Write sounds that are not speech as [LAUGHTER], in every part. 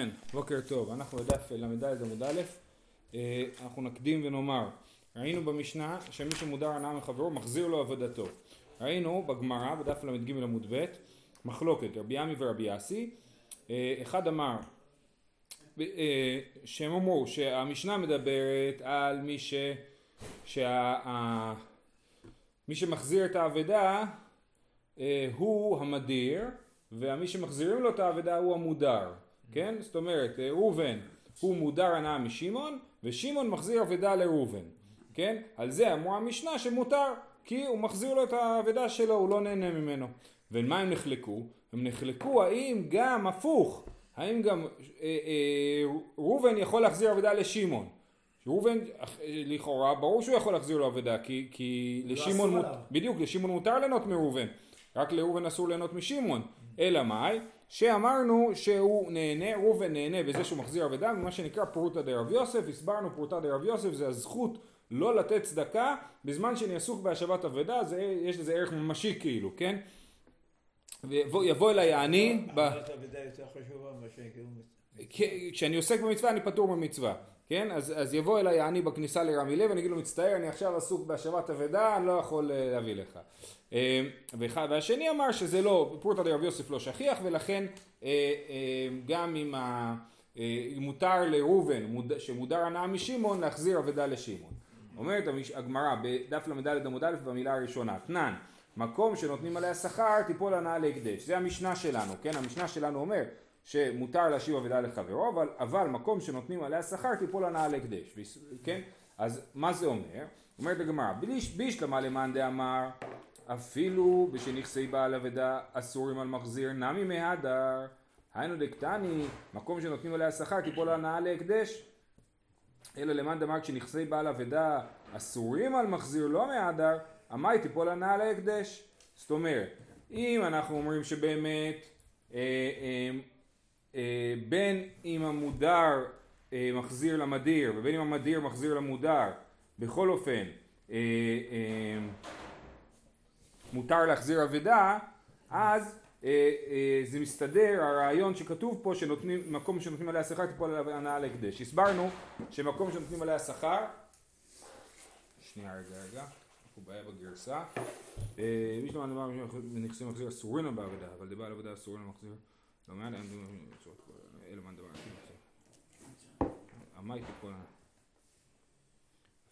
כן, בוקר טוב, אנחנו בדף ל"ד עמוד א', אה, אנחנו נקדים ונאמר, ראינו במשנה שמי שמודר הנאה מחברו מחזיר לו עבודתו. ראינו בגמרא בדף ל"ג עמוד ב', מחלוקת רבי עמי ורבי אסי, אה, אחד אמר אה, שהם אמרו שהמשנה מדברת על מי ש... שה... מי שמחזיר את האבדה הוא המדיר ומי שמחזירים לו את האבדה הוא המודר כן? זאת אומרת, אה, ראובן הוא מודר הנאה משמעון, ושמעון מחזיר אבדה לראובן, כן? על זה אמרה המשנה שמותר, כי הוא מחזיר לו את האבדה שלו, הוא לא נהנה ממנו. ומה הם נחלקו? הם נחלקו האם גם הפוך, האם גם אה, אה, ראובן יכול להחזיר אבדה לשמעון. ראובן לכאורה ברור שהוא יכול להחזיר לו אבדה כי, כי לא לשמעון מות... בדיוק לשמעון מותר ליהנות מראובן רק לראובן אסור ליהנות משמעון אלא מאי שאמרנו שהוא נהנה, ראובן נהנה בזה שהוא מחזיר אבדה ממה שנקרא פרוטה דרב יוסף, הסברנו פרוטה דרב יוסף זה הזכות לא לתת צדקה. בזמן שאני עסוק בהשבת אבדה, יש לזה ערך ממשי כאילו, כן? ויבוא אליי העני... כשאני עוסק במצווה אני פטור במצווה, כן? אז, אז יבוא אליי העני בכניסה לרמי לב, אני אגיד לו מצטער, אני עכשיו עסוק בהשבת אבדה, אני לא יכול אה, להביא לך. אה, והשני אמר שזה לא, פורתא דרב יוסף לא שכיח ולכן אה, גם אם מותר לראובן שמודר הנאה משמעון להחזיר אבדה לשמעון. אומרת הגמרא בדף ל"ד עמוד א' במילה הראשונה, תנן, מקום שנותנים עליה שכר תיפול הנאה להקדש, זה המשנה שלנו, כן? המשנה שלנו אומר שמותר להשיב אבדה לחברו, אבל, אבל מקום שנותנים עליה שכר תיפול הנאה להקדש, כן? אז מה זה אומר? אומרת הגמרא, בישלמה למאן דאמר אפילו בשנכסי בעל אבדה אסורים על מחזיר נמי מהדר היינו דקטני מקום שנותנים עליה שכר תיפול הנאה להקדש אלא למאן דמר כשנכסי בעל אבדה אסורים על מחזיר לא מהדר עמי תיפול הנאה להקדש זאת אומרת אם אנחנו אומרים שבאמת אה, אה, בין אם המודר אה, מחזיר למדיר ובין אם המדיר מחזיר למודר בכל אופן אה, אה, מותר להחזיר אבדה, אז אה, אה, זה מסתדר הרעיון שכתוב פה שנותנים, מקום שנותנים עליה שכר תיפול עליו הנאה להקדש. הסברנו שמקום שנותנים עליה שכר, שנייה רגע רגע, אנחנו בעיה בגרסה, אה, מי שלא דבר נכסים מחזיר אסורים בעבודה, אבל דיבר על עבודה אסורים מחזיר, לא מעט, אלא מה דבר, המאי תיפול,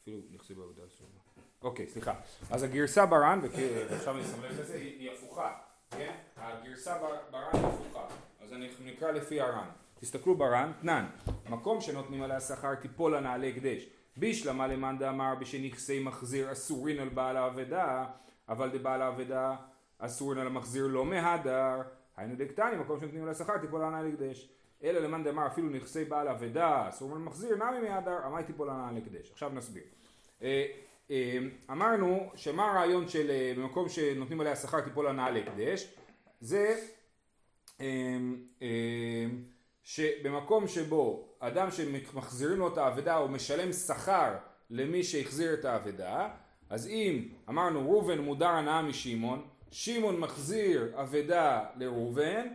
אפילו נכסים בעבודה אסורים. אוקיי, סליחה. אז הגרסה ברן, ועכשיו אני שם לב לזה, היא הפוכה, כן? הגרסה ברן היא הפוכה. אז אני נקרא לפי הרן. תסתכלו ברן, תנן, מקום שנותנים עליה שכר תיפול הנעלי הקדש. בישלמה למאן דאמר בשנכסי מחזיר אסורין על בעל האבדה, אבל דבעל האבדה אסורין על המחזיר לא מהדר, היינו דקטני, מקום שנותנים עליה שכר תיפול הנעלי הקדש. אלא למאן דאמר אפילו נכסי בעל אבדה אסורין על המחזיר נמי מהדר, עמי תיפול הנעלי הקדש. עכשיו נסביר. אה, אמ, אמרנו שמה הרעיון של אה, במקום שנותנים עליה שכר תיפול הנאה להקדש זה שבמקום שבו אדם שמחזירים לו את האבדה הוא משלם שכר למי שהחזיר את האבדה אז אם אמרנו ראובן מודר הנאה משמעון שמעון מחזיר אבדה לראובן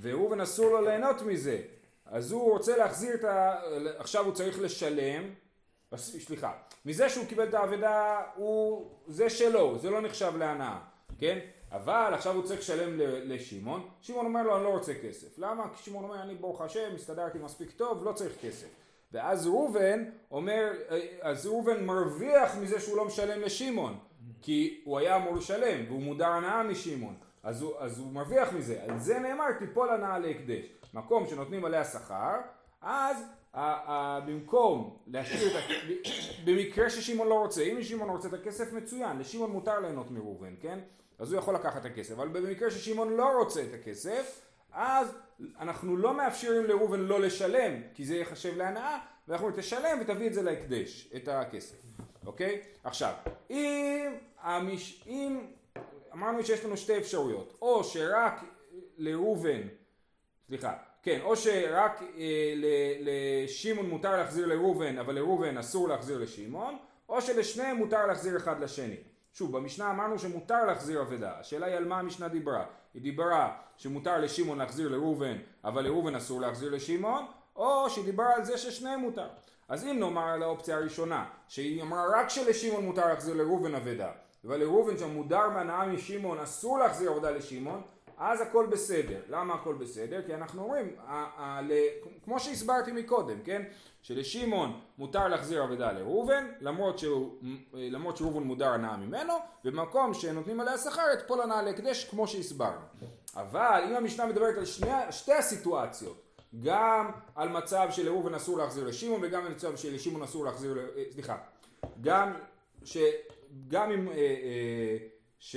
וראובן אסור לו ליהנות מזה אז הוא רוצה להחזיר את ה... עכשיו הוא צריך לשלם סליחה, מזה שהוא קיבל את האבדה, הוא, זה שלו, זה לא נחשב להנאה, כן? אבל עכשיו הוא צריך לשלם לשמעון, שמעון אומר לו אני לא רוצה כסף, למה? כי שמעון אומר אני ברוך השם, הסתדרתי מספיק טוב, לא צריך כסף. ואז ראובן אומר, אז ראובן מרוויח מזה שהוא לא משלם לשמעון, כי הוא היה אמור לשלם, והוא מודר הנאה משמעון, אז אז הוא מרוויח מזה, על זה נאמר תיפול הנאה להקדש, מקום שנותנים עליה שכר, אז במקום להשאיר את הכסף, במקרה ששמעון לא רוצה, אם שמעון רוצה את הכסף מצוין, לשמעון מותר ליהנות מראובן, כן? אז הוא יכול לקחת את הכסף, אבל במקרה ששמעון לא רוצה את הכסף, אז אנחנו לא מאפשרים לראובן לא לשלם, כי זה ייחשב להנאה, ואנחנו תשלם ותביא את זה להקדש, את הכסף, אוקיי? עכשיו, אם, המש... אם אמרנו שיש לנו שתי אפשרויות, או שרק לראובן, סליחה, כן, או שרק אה, לשמעון מותר להחזיר לראובן, אבל לראובן אסור להחזיר לשמעון, או שלשניהם מותר להחזיר אחד לשני. שוב, במשנה אמרנו שמותר להחזיר אבדה, השאלה היא על מה המשנה דיברה. היא דיברה שמותר לשמעון להחזיר לראובן, אבל לראובן אסור להחזיר לשמעון, או שהיא דיברה על זה ששניהם מותר. אז אם נאמר על האופציה הראשונה, שהיא אמרה רק שלשמעון מותר להחזיר לראובן אבדה, אבל לראובן שם מודר מהנאה משמעון אסור להחזיר עבודה לשמעון, אז הכל בסדר. למה הכל בסדר? כי אנחנו אומרים, כמו שהסברתי מקודם, כן? שלשמעון מותר להחזיר אבדה לראובן, למרות, למרות שראובן מודר הנאה ממנו, ובמקום שנותנים עליה שכר יטפול הנאה להקדש כמו שהסברנו. אבל אם המשנה מדברת על שני, שתי הסיטואציות, גם על מצב שלראובן אסור להחזיר לשמעון וגם על מצב שלשמעון אסור להחזיר, אה, סליחה, גם, ש, גם אם, אה, אה, ש,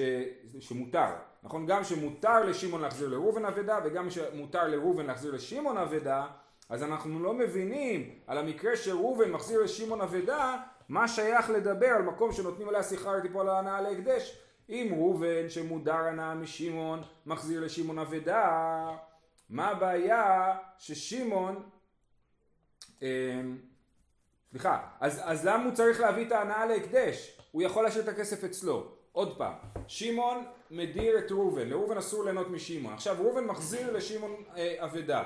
שמותר, נכון? גם שמותר לשמעון להחזיר לראובן אבדה וגם שמותר לראובן להחזיר לשמעון אבדה אז אנחנו לא מבינים על המקרה שראובן מחזיר לשמעון אבדה מה שייך לדבר על מקום שנותנים עליה שיחה ותיפול על הנאה להקדש אם ראובן שמודר הנאה משמעון מחזיר לשמעון אבדה מה הבעיה ששמעון אה, סליחה אז, אז למה הוא צריך להביא את ההנאה להקדש הוא יכול להשאיר את הכסף אצלו עוד פעם, שמעון מדיר את ראובן, לראובן אסור ליהנות משמעון. עכשיו ראובן מחזיר לשמעון אה, אבדה.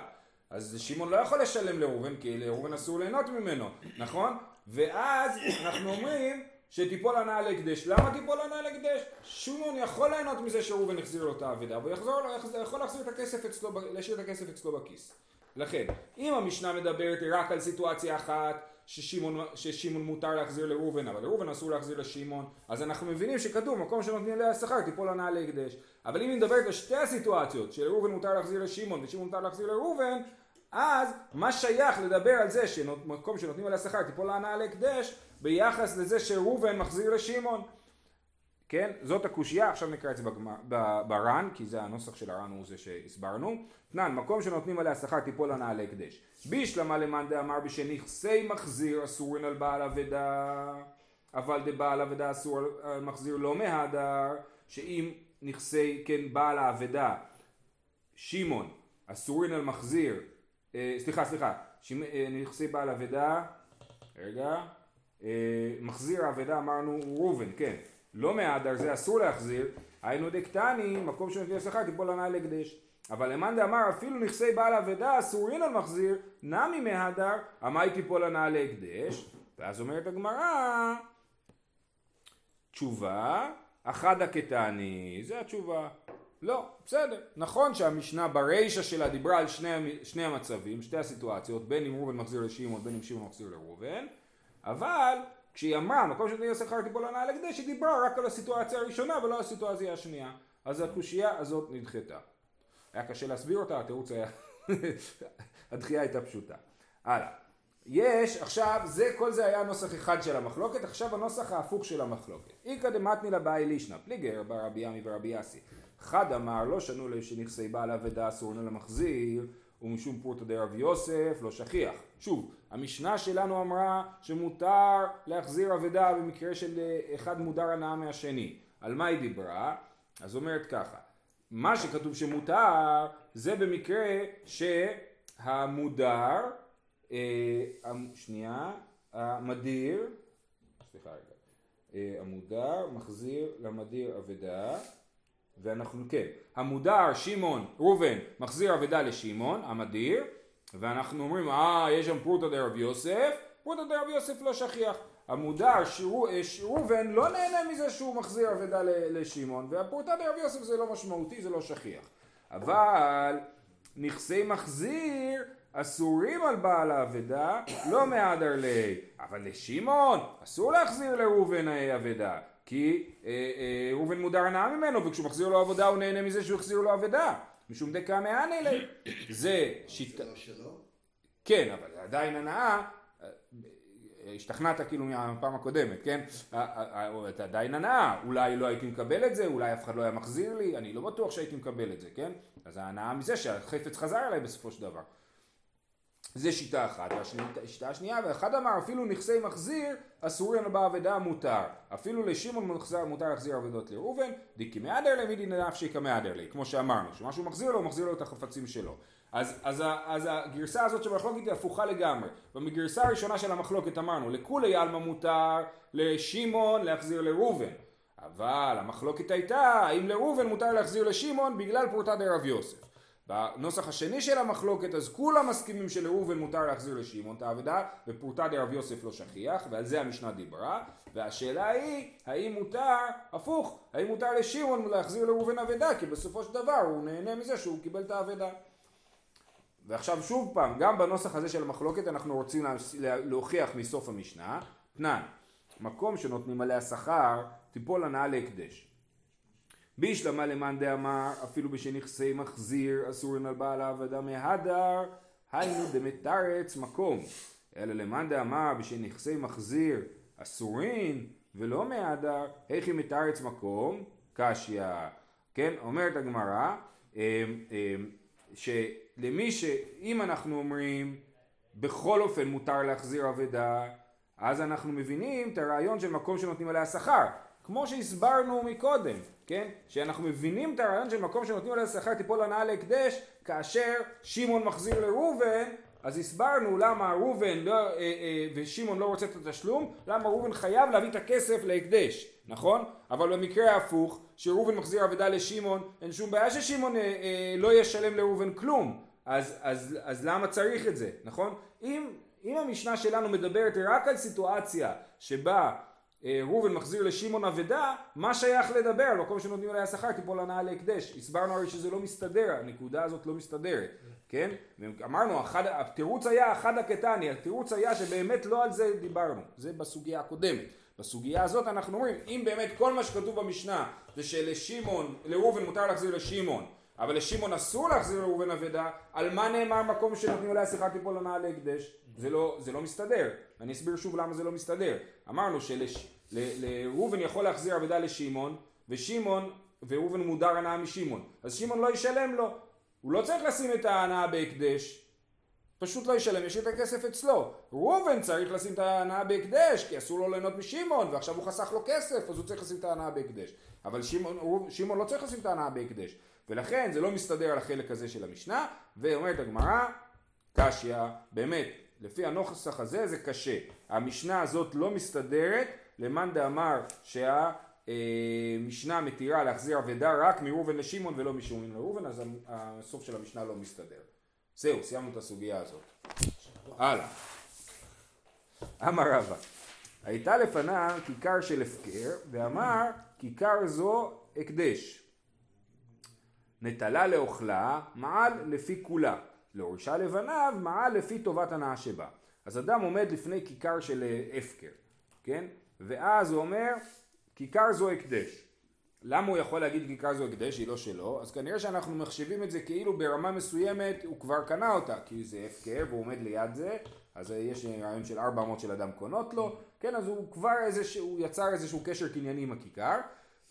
אז שמעון לא יכול לשלם לראובן, כי לראובן אסור ליהנות ממנו, נכון? ואז אנחנו אומרים שתיפול הנאה להקדש. למה תיפול הנאה להקדש? שמעון יכול ליהנות מזה שראובן החזיר לו את האבדה, והוא יחזור, יכול להחזיר את הכסף אצלו, להשאיר את הכסף אצלו בכיס. לכן, אם המשנה מדברת רק על סיטואציה אחת, ששימון, ששימון מותר להחזיר לראובן, אבל לראובן אסור להחזיר לשמעון, אז אנחנו מבינים שכתוב מקום שנותנים עליה שכר תיפול הנאה להקדש. אבל אם היא מדברת על שתי הסיטואציות, שלראובן מותר להחזיר לשמעון ושמעון מותר להחזיר לראובן, אז מה שייך לדבר על זה שמקום שנותנים עליה שכר תיפול הנאה להקדש, ביחס לזה שראובן מחזיר לשמעון. כן? זאת הקושייה, עכשיו נקרא את זה בר"ן, כי זה הנוסח של הר"ן הוא זה שהסברנו. תנן, מקום שנותנים עליה שכר תיפול הנאה להקדש. בישלמה למאן דאמר בשנכסי מחזיר אסורין על בעל אבדה, אבל דבעל אבדה אסור על מחזיר לא מהדר, שאם נכסי, כן, בעל האבדה, שמעון, אסורין על מחזיר, אה, סליחה, סליחה, אה, נכסי בעל אבדה, רגע, אה, מחזיר האבדה אמרנו ראובן, כן. לא מהדר זה אסור להחזיר, היינו דקטני, מקום שנותנים שכר תיפול הנאה להקדש. אבל למאן דאמר אפילו נכסי בעל אבדה אסורין על מחזיר, נמי מהדר, עמי תיפול הנאה להקדש. ואז אומרת הגמרא, תשובה, אחד הקטני, זה התשובה. לא, בסדר. נכון שהמשנה ברישה שלה דיברה על שני, שני המצבים, שתי הסיטואציות, בין אם ראובן מחזיר לשמעון, בין אם שמעון מחזיר לראובן, אבל כשהיא אמרה, מקום שנותנים שכר תיפול הנאה להקדש, היא דיברה רק על הסיטואציה הראשונה ולא על הסיטואציה השנייה. אז הקושייה הזאת נדחתה. היה קשה להסביר אותה, התירוץ היה... [LAUGHS] הדחייה הייתה פשוטה. הלאה. יש, עכשיו, זה, כל זה היה נוסח אחד של המחלוקת, עכשיו הנוסח ההפוך של המחלוקת. איכא דמתני לבאי לישנא, פליגר ברבי ימי ורבי יאסי. חד אמר, לא שנו לשנכסי בעל אבדה אסורנו למחזיר, ומשום פורטא דרב יוסף לא שכיח. שוב, המשנה שלנו אמרה שמותר להחזיר אבדה במקרה של אה, אחד מודר הנאה מהשני. על מה היא דיברה? אז אומרת ככה, מה שכתוב שמותר זה במקרה שהמודר, אה, שנייה, המדיר, סליחה רגע, אה, המודר מחזיר למדיר אבדה ואנחנו כן, המודר שמעון ראובן מחזיר אבדה לשמעון המדיר ואנחנו אומרים אה יש שם פרוטה דרב יוסף פרוטה דרב יוסף לא שכיח. המודר ראובן לא נהנה מזה שהוא מחזיר אבדה לשמעון והפרוטה דרב יוסף זה לא משמעותי זה לא שכיח. אבל נכסי מחזיר אסורים על בעל האבדה לא מהדר ליה אבל לשמעון אסור להחזיר לראובן האבדה כי אה, אה, ראובן מודר הנאה ממנו וכשהוא מחזיר לו עבודה הוא נהנה מזה שהוא החזיר לו אבדה משום דקה מעני לי זה שיטה כן אבל עדיין הנאה אה, השתכנעת כאילו מהפעם הקודמת, כן? אתה עדיין הנאה, אולי לא הייתי מקבל את זה, אולי אף אחד לא היה מחזיר לי, אני לא בטוח שהייתי מקבל את זה, כן? אז ההנאה מזה שהחפץ חזר אליי בסופו של דבר. זה שיטה אחת, והשיטה השנייה, ואחד אמר אפילו נכסי מחזיר אסור לנו באבדה מותר, אפילו לשמעון מחזר מותר להחזיר אבדות לראובן, דיקי מהדר לי מידי נפשי כמהדר לי, כמו שאמרנו, שמה שהוא מחזיר לו, הוא מחזיר לו את החפצים שלו. אז, אז, אז הגרסה הזאת של המחלוקת היא הפוכה לגמרי. ובגרסה הראשונה של המחלוקת אמרנו, לכולי עלמא מותר לשמעון להחזיר לראובן, אבל המחלוקת הייתה האם לראובן מותר להחזיר לשמעון בגלל פורתא דרב יוסף. בנוסח השני של המחלוקת אז כולם מסכימים שלראובן מותר להחזיר לשמעון את האבדה ופורתא דרב יוסף לא שכיח ועל זה המשנה דיברה והשאלה היא האם מותר, הפוך, האם מותר לשמעון להחזיר לראובן אבדה? כי בסופו של דבר הוא נהנה מזה שהוא קיבל את האבדה. ועכשיו שוב פעם, גם בנוסח הזה של המחלוקת אנחנו רוצים להוכיח מסוף המשנה, תנן, מקום שנותנים עליה שכר תיפול הנאה להקדש. בישלמה למאן דאמר אפילו בשנכסי מחזיר אסורין על בעל העבודה מהדר היינו דמתרץ מקום. אלא למאן דאמר בשנכסי מחזיר אסורין ולא מהדר היכי מתרץ מקום קשיא. כן אומרת הגמרא אמ, אמ, שלמי שאם אנחנו אומרים בכל אופן מותר להחזיר אבדה אז אנחנו מבינים את הרעיון של מקום שנותנים עליה שכר. כמו שהסברנו מקודם, כן? שאנחנו מבינים את הרעיון של מקום שנותנים עליה שכר תיפול הנאה להקדש כאשר שמעון מחזיר לראובן אז הסברנו למה ראובן לא, אה, אה, ושמעון לא רוצה את התשלום, למה ראובן חייב להביא את הכסף להקדש, נכון? אבל במקרה ההפוך, שראובן מחזיר אבדה לשמעון, אין שום בעיה ששמעון אה, אה, לא ישלם לראובן כלום, אז, אז, אז למה צריך את זה, נכון? אם, אם המשנה שלנו מדברת רק על סיטואציה שבה ראובן מחזיר לשמעון אבדה, מה שייך לדבר מקום שנותנים עליה שכר תיפול הנאה להקדש. הסברנו הרי שזה לא מסתדר, הנקודה הזאת לא מסתדרת, כן? אמרנו, התירוץ היה אחד הקטני, התירוץ היה שבאמת לא על זה דיברנו, זה בסוגיה הקודמת. בסוגיה הזאת אנחנו אומרים, אם באמת כל מה שכתוב במשנה זה שלשמעון, לראובן מותר להחזיר לשמעון, אבל לשמעון אסור להחזיר לראובן אבדה, על מה נאמר מקום שנותנים עליה שיחת תיפול הנאה להקדש? זה לא, זה לא מסתדר. אני אסביר שוב למה זה לא מסתדר. אמרנו שלראובן יכול להחזיר אבדה לשמעון, ושמעון, וראובן מודר הנאה משמעון. אז שמעון לא ישלם לו. הוא לא צריך לשים את ההנאה בהקדש. פשוט לא ישלם, יש את הכסף אצלו. ראובן צריך לשים את ההנאה בהקדש, כי אסור לו ליהנות משמעון, ועכשיו הוא חסך לו כסף, אז הוא צריך לשים את ההנאה בהקדש. אבל שמעון לא צריך לשים את ההנאה בהקדש. ולכן זה לא מסתדר על החלק הזה של המשנה, ואומרת הגמרא, קשיא, באמת, לפי הנוסח הזה זה קשה. המשנה הזאת לא מסתדרת למאן דאמר שהמשנה מתירה להחזיר אבדה רק מראובן לשמעון ולא משמעון לראובן, אז הסוף של המשנה לא מסתדר. זהו, סיימנו את הסוגיה הזאת. הלאה. אמר רבא, הייתה לפניו כיכר של הפקר, ואמר כיכר זו הקדש. נטלה לאוכלה, מעל לפי כולה. להורישה לבניו, מעל לפי טובת הנאה שבה. אז אדם עומד לפני כיכר של אה, הפקר, כן? ואז הוא אומר, כיכר זו הקדש. למה הוא יכול להגיד כיכר זו הקדש, היא לא שלו? אז כנראה שאנחנו מחשיבים את זה כאילו ברמה מסוימת הוא כבר קנה אותה, כי זה הפקר והוא עומד ליד זה, אז יש רעיון של 400 של אדם קונות לו, כן, אז הוא כבר איזשהו, יצר איזשהו קשר קנייני עם הכיכר,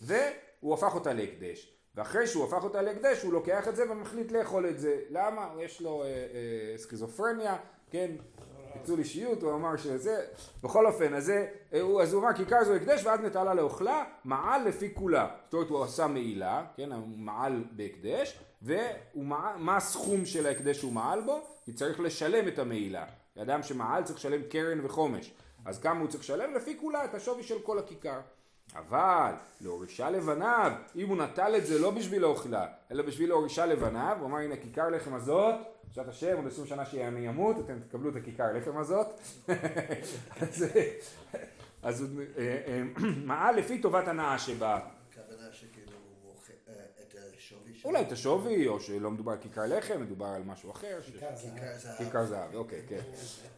והוא הפך אותה להקדש. ואחרי שהוא הפך אותה להקדש הוא לוקח את זה ומחליט לאכול את זה. למה? יש לו אה, אה, סכיזופרניה, כן? פיצול אישיות, הוא אמר שזה, בכל אופן, אז, זה, אה, הוא, אז הוא אמר כיכר זו הקדש ואז נטלה לאוכלה, מעל לפי כולה. זאת אומרת הוא עשה מעילה, כן, מעל בהקדש, ומה הסכום של ההקדש שהוא מעל בו? כי צריך לשלם את המעילה. אדם שמעל צריך לשלם קרן וחומש. אז כמה הוא צריך לשלם? לפי כולה, את השווי של כל הכיכר. אבל להורישה לבניו, אם הוא נטל את זה לא בשביל האוכלה, אלא בשביל להורישה לבניו, הוא אמר הנה כיכר לחם הזאת, בעזרת השם, עוד עשרים שנה שאני אמות, אתם תקבלו את הכיכר לחם הזאת. [LAUGHS] אז, אז אה, אה, [CLEARS THROAT] מעל לפי טובת הנאה שבה. אולי את השווי, או שלא מדובר על כיכר לחם, מדובר על משהו אחר. כיכר זהב. אוקיי, כן.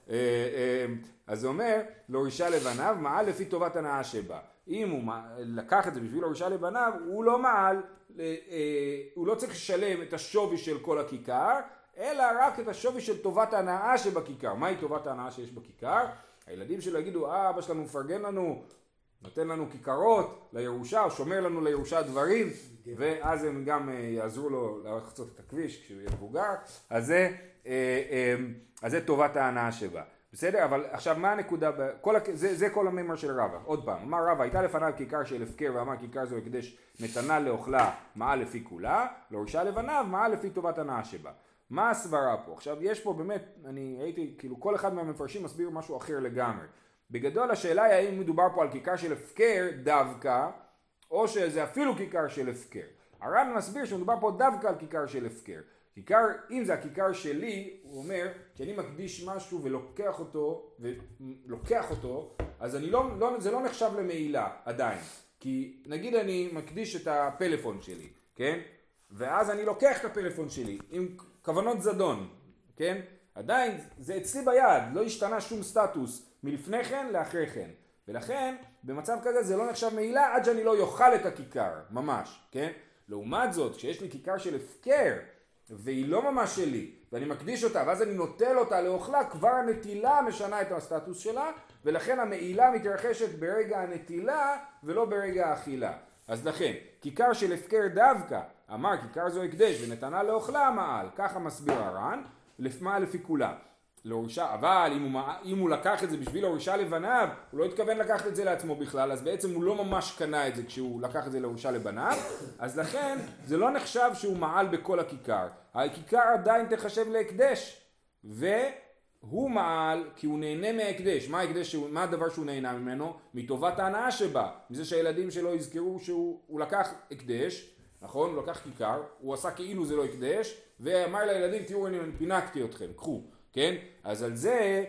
אה, אז זה אומר, להורישה לבניו, מעל לפי טובת הנאה שבה. אם הוא לקח את זה בשביל הורישה לבניו, הוא לא מעל, אה, הוא לא צריך לשלם את השווי של כל הכיכר, אלא רק את השווי של טובת ההנאה שבכיכר. מהי טובת ההנאה שיש בכיכר? הילדים שלו יגידו, אה, אבא שלנו מפרגן לנו, נותן לנו כיכרות לירושה, או שומר לנו לירושה דברים, ואז הם גם אה, יעזרו לו לחצות את הכביש כשהוא יהיה מבוגר, אה, אז זה טובת ההנאה שבה. בסדר? אבל עכשיו מה הנקודה, כל, זה, זה כל המימר של רבא, עוד פעם, אמר רבא הייתה לפניו כיכר של הפקר ואמר כיכר זו הקדש נתנה לאוכלה מעל לפי כולה, להורישה לבניו מעל לפי טובת הנאה שבה. מה הסברה פה? עכשיו יש פה באמת, אני ראיתי, כאילו כל אחד מהמפרשים מסביר משהו אחר לגמרי. בגדול השאלה היא האם מדובר פה על כיכר של הפקר דווקא, או שזה אפילו כיכר של הפקר. הר"ן מסביר שמדובר פה דווקא על כיכר של הפקר. כיכר, אם זה הכיכר שלי, הוא אומר, כשאני מקדיש משהו ולוקח אותו, ולוקח אותו, אז אני לא, לא, זה לא נחשב למעילה עדיין. כי נגיד אני מקדיש את הפלאפון שלי, כן? ואז אני לוקח את הפלאפון שלי עם כוונות זדון, כן? עדיין זה אצלי ביד, לא השתנה שום סטטוס מלפני כן לאחרי כן. ולכן במצב כזה זה לא נחשב מעילה עד שאני לא יאכל את הכיכר, ממש, כן? לעומת זאת, כשיש לי כיכר של הפקר והיא לא ממש שלי ואני מקדיש אותה ואז אני נוטל אותה לאוכלה, כבר הנטילה משנה את הסטטוס שלה ולכן המעילה מתרחשת ברגע הנטילה ולא ברגע האכילה. אז לכן, כיכר של הפקר דווקא, אמר כיכר זו הקדש ונתנה לאוכלה מעל, ככה מסביר הר"ן, מה לפי כולה. להורישה, אבל אם הוא, אם הוא לקח את זה בשביל להורישה לבניו, הוא לא התכוון לקחת את זה לעצמו בכלל, אז בעצם הוא לא ממש קנה את זה כשהוא לקח את זה להורישה לבניו, אז לכן זה לא נחשב שהוא מעל בכל הכיכר. הכיכר עדיין תחשב להקדש, והוא מעל כי הוא נהנה מההקדש. מה ההקדש, מה הדבר שהוא נהנה ממנו? מטובת ההנאה שבה, מזה שהילדים שלו יזכרו שהוא לקח הקדש, נכון? הוא לקח כיכר, הוא עשה כאילו זה לא הקדש, ואמר לילדים תראו אני פינקתי אתכם, קחו. כן? אז על זה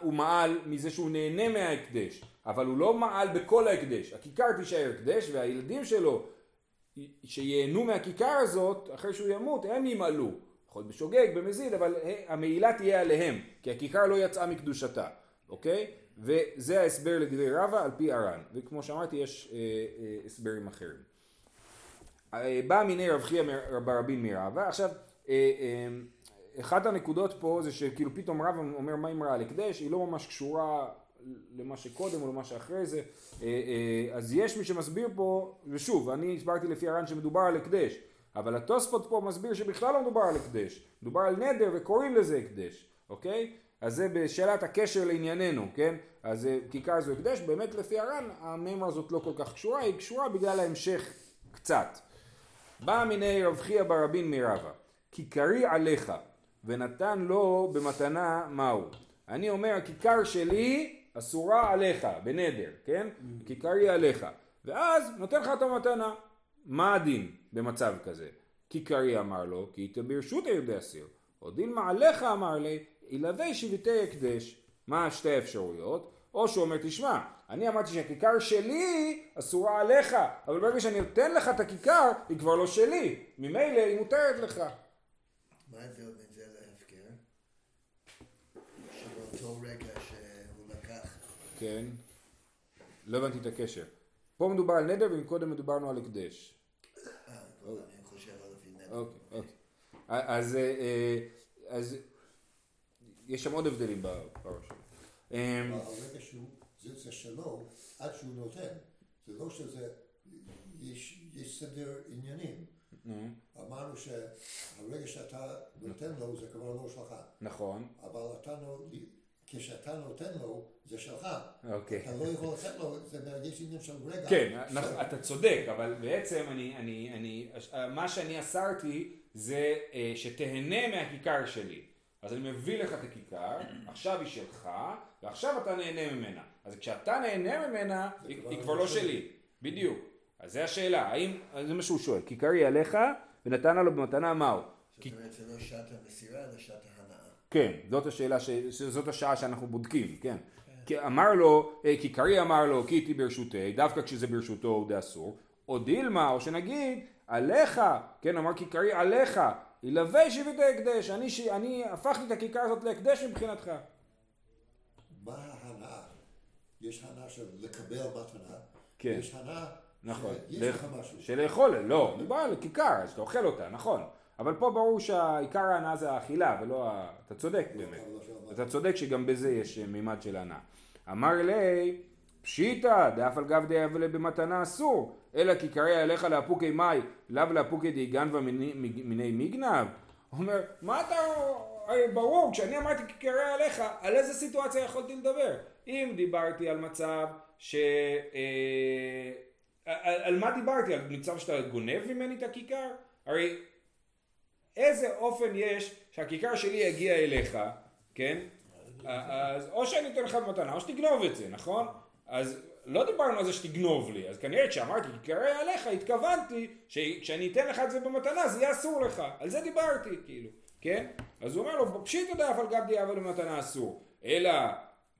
הוא מעל מזה שהוא נהנה מההקדש, אבל הוא לא מעל בכל ההקדש. הכיכר תישאר הקדש והילדים שלו שייהנו מהכיכר הזאת אחרי שהוא ימות הם ימעלו. יכול להיות בשוגג, במזיד, אבל המעילה תהיה עליהם, כי הכיכר לא יצאה מקדושתה, אוקיי? וזה ההסבר לדברי רבא על פי ארן, וכמו שאמרתי יש אה, אה, הסברים אחרים. אה, בא מיני רב חייא ברבין מרבא, עכשיו אה, אה, אחת הנקודות פה זה שכאילו פתאום רב אומר מה אמרה על הקדש, היא לא ממש קשורה למה שקודם או למה שאחרי זה, אה, אה, אז יש מי שמסביר פה, ושוב, אני הסברתי לפי הר"ן שמדובר על הקדש, אבל התוספות פה מסביר שבכלל לא מדובר על הקדש, מדובר על נדר וקוראים לזה הקדש, אוקיי? אז זה בשאלת הקשר לענייננו, כן? אז אה, כיכר זו הקדש, באמת לפי הר"ן המימרה הזאת לא כל כך קשורה, היא קשורה בגלל ההמשך קצת. בא מיני רב חייא ברבין מרבה, כיכרי עליך ונתן לו במתנה מהו. אני אומר הכיכר שלי אסורה עליך בנדר, כן? כיכרי עליך. ואז נותן לך את המתנה. מה הדין במצב כזה? כיכרי אמר לו כי היית ברשות יודע אסיר. או דילמה עליך אמר לי ילווה שבטי הקדש. מה שתי האפשרויות? או שהוא אומר תשמע אני אמרתי שהכיכר שלי אסורה עליך אבל ברגע שאני נותן לך את הכיכר היא כבר לא שלי ממילא היא מותרת לך. מה ההבדל בין באותו רגע שהוא לקח. כן. לא הבנתי את הקשר. פה מדובר על נדר ומקודם מדוברנו על הקדש. אה. אוקיי, אוקיי. אז, אה, אה, אז יש שם עוד הבדלים בפרשה. אמ, הרגע שהוא, זה שלו, עד שהוא נותן. זה לא שזה, יש סדר עניינים. אמרנו שהרגע שאתה נותן לו זה כבר לא שלך. נכון. אבל אתה כשאתה נותן לו, זה שלך. אוקיי. אתה לא יכול לתת לו, זה יש עניין של רגע. כן, אתה צודק, אבל בעצם אני, אני, אני, מה שאני אסרתי זה אה, שתהנה מהכיכר שלי. אז אני מביא לך את הכיכר, עכשיו היא שלך, ועכשיו אתה נהנה ממנה. אז כשאתה נהנה ממנה, היא, היא כבר לא שלי. בדיוק. אז זו השאלה, האם, זה מה שהוא שואל, כיכר היא עליך, ונתנה לו במתנה מהו. זאת אומרת, זה לא שעת המסירה, אלא שעת כן, זאת השאלה, ש... זאת השעה שאנחנו בודקים, כן. כי אמר לו, אה, כי קרי אמר לו, כי איתי ברשותי, דווקא כשזה ברשותו הוא די אסור, או דילמה, או שנגיד, עליך, כן, אמר כי קרי עליך, ילווה שבטי הקדש, אני, ש... אני הפכתי את הכיכר הזאת להקדש מבחינתך. מה ההנאה? יש הנאה של לקבל מתנה, כן. יש הנאה נכון, שיש לך משהו. של לאכול, לא, מדובר על כיכר, אז אתה אוכל אותה, נכון. אבל פה ברור שהעיקר ההנאה זה האכילה ולא ה... אתה צודק באמת. אתה צודק שגם בזה יש מימד של הנאה. אמר לי פשיטא דאף על גב דיאבלה במתנה אסור אלא כי קרא אליך לאפוקי מאי לאו לאפוקי דיגנבה מיני מגנב הוא אומר מה אתה ברור כשאני אמרתי כי קרא אליך על איזה סיטואציה יכולתי לדבר אם דיברתי על מצב ש... אה, על, על מה דיברתי? על מצב שאתה גונב ממני את הכיכר? הרי איזה אופן יש שהכיכר שלי יגיע אליך, כן? אז או שאני אתן לך במתנה או שתגנוב את זה, נכון? אז לא דיברנו על זה שתגנוב לי, אז כנראה כשאמרתי יקרא עליך התכוונתי שכשאני אתן לך את זה במתנה זה יהיה אסור לך, על זה דיברתי כאילו, כן? אז הוא אומר לו פשיטא דאף על גב דיאבה למתנה אסור, אלא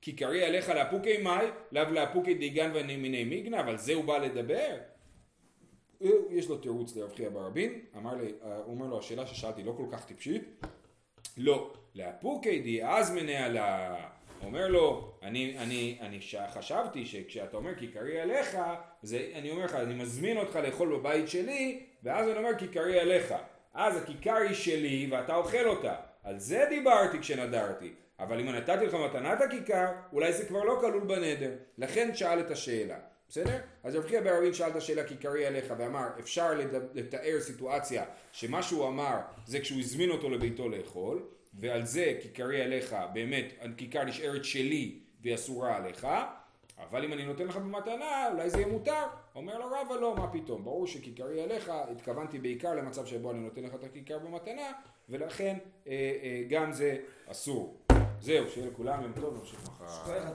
כי קריא עליך לאפוקי מאי, לאו לאפוקי דיגן ומיני מיגנא, אבל זה הוא בא לדבר? יש לו תירוץ לרב חייא ברבין, אמר לי, הוא אומר לו השאלה ששאלתי לא כל כך טיפשית, לא, לאפוקי די אזמני עלה, אומר לו, אני, אני, אני חשבתי שכשאתה אומר כיכרי עליך, זה, אני אומר לך, אני מזמין אותך לאכול בבית שלי, ואז אני אומר כיכרי עליך, אז הכיכר היא שלי ואתה אוכל אותה, על זה דיברתי כשנדרתי, אבל אם נתתי לך מתנת הכיכר, אולי זה כבר לא כלול בנדר, לכן שאל את השאלה. בסדר? אז רב חייא ברבין שאל את השאלה כיכרי עליך ואמר אפשר לתאר סיטואציה שמה שהוא אמר זה כשהוא הזמין אותו לביתו לאכול ועל זה כיכרי עליך באמת הכיכר נשארת שלי והיא אסורה עליך אבל אם אני נותן לך במתנה אולי זה יהיה מותר. אומר לו רבא לא מה פתאום? ברור שכיכרי עליך התכוונתי בעיקר למצב שבו אני נותן לך את הכיכר במתנה ולכן אה, אה, גם זה אסור. זהו שיהיה לכולם יום טוב נמשיך מחר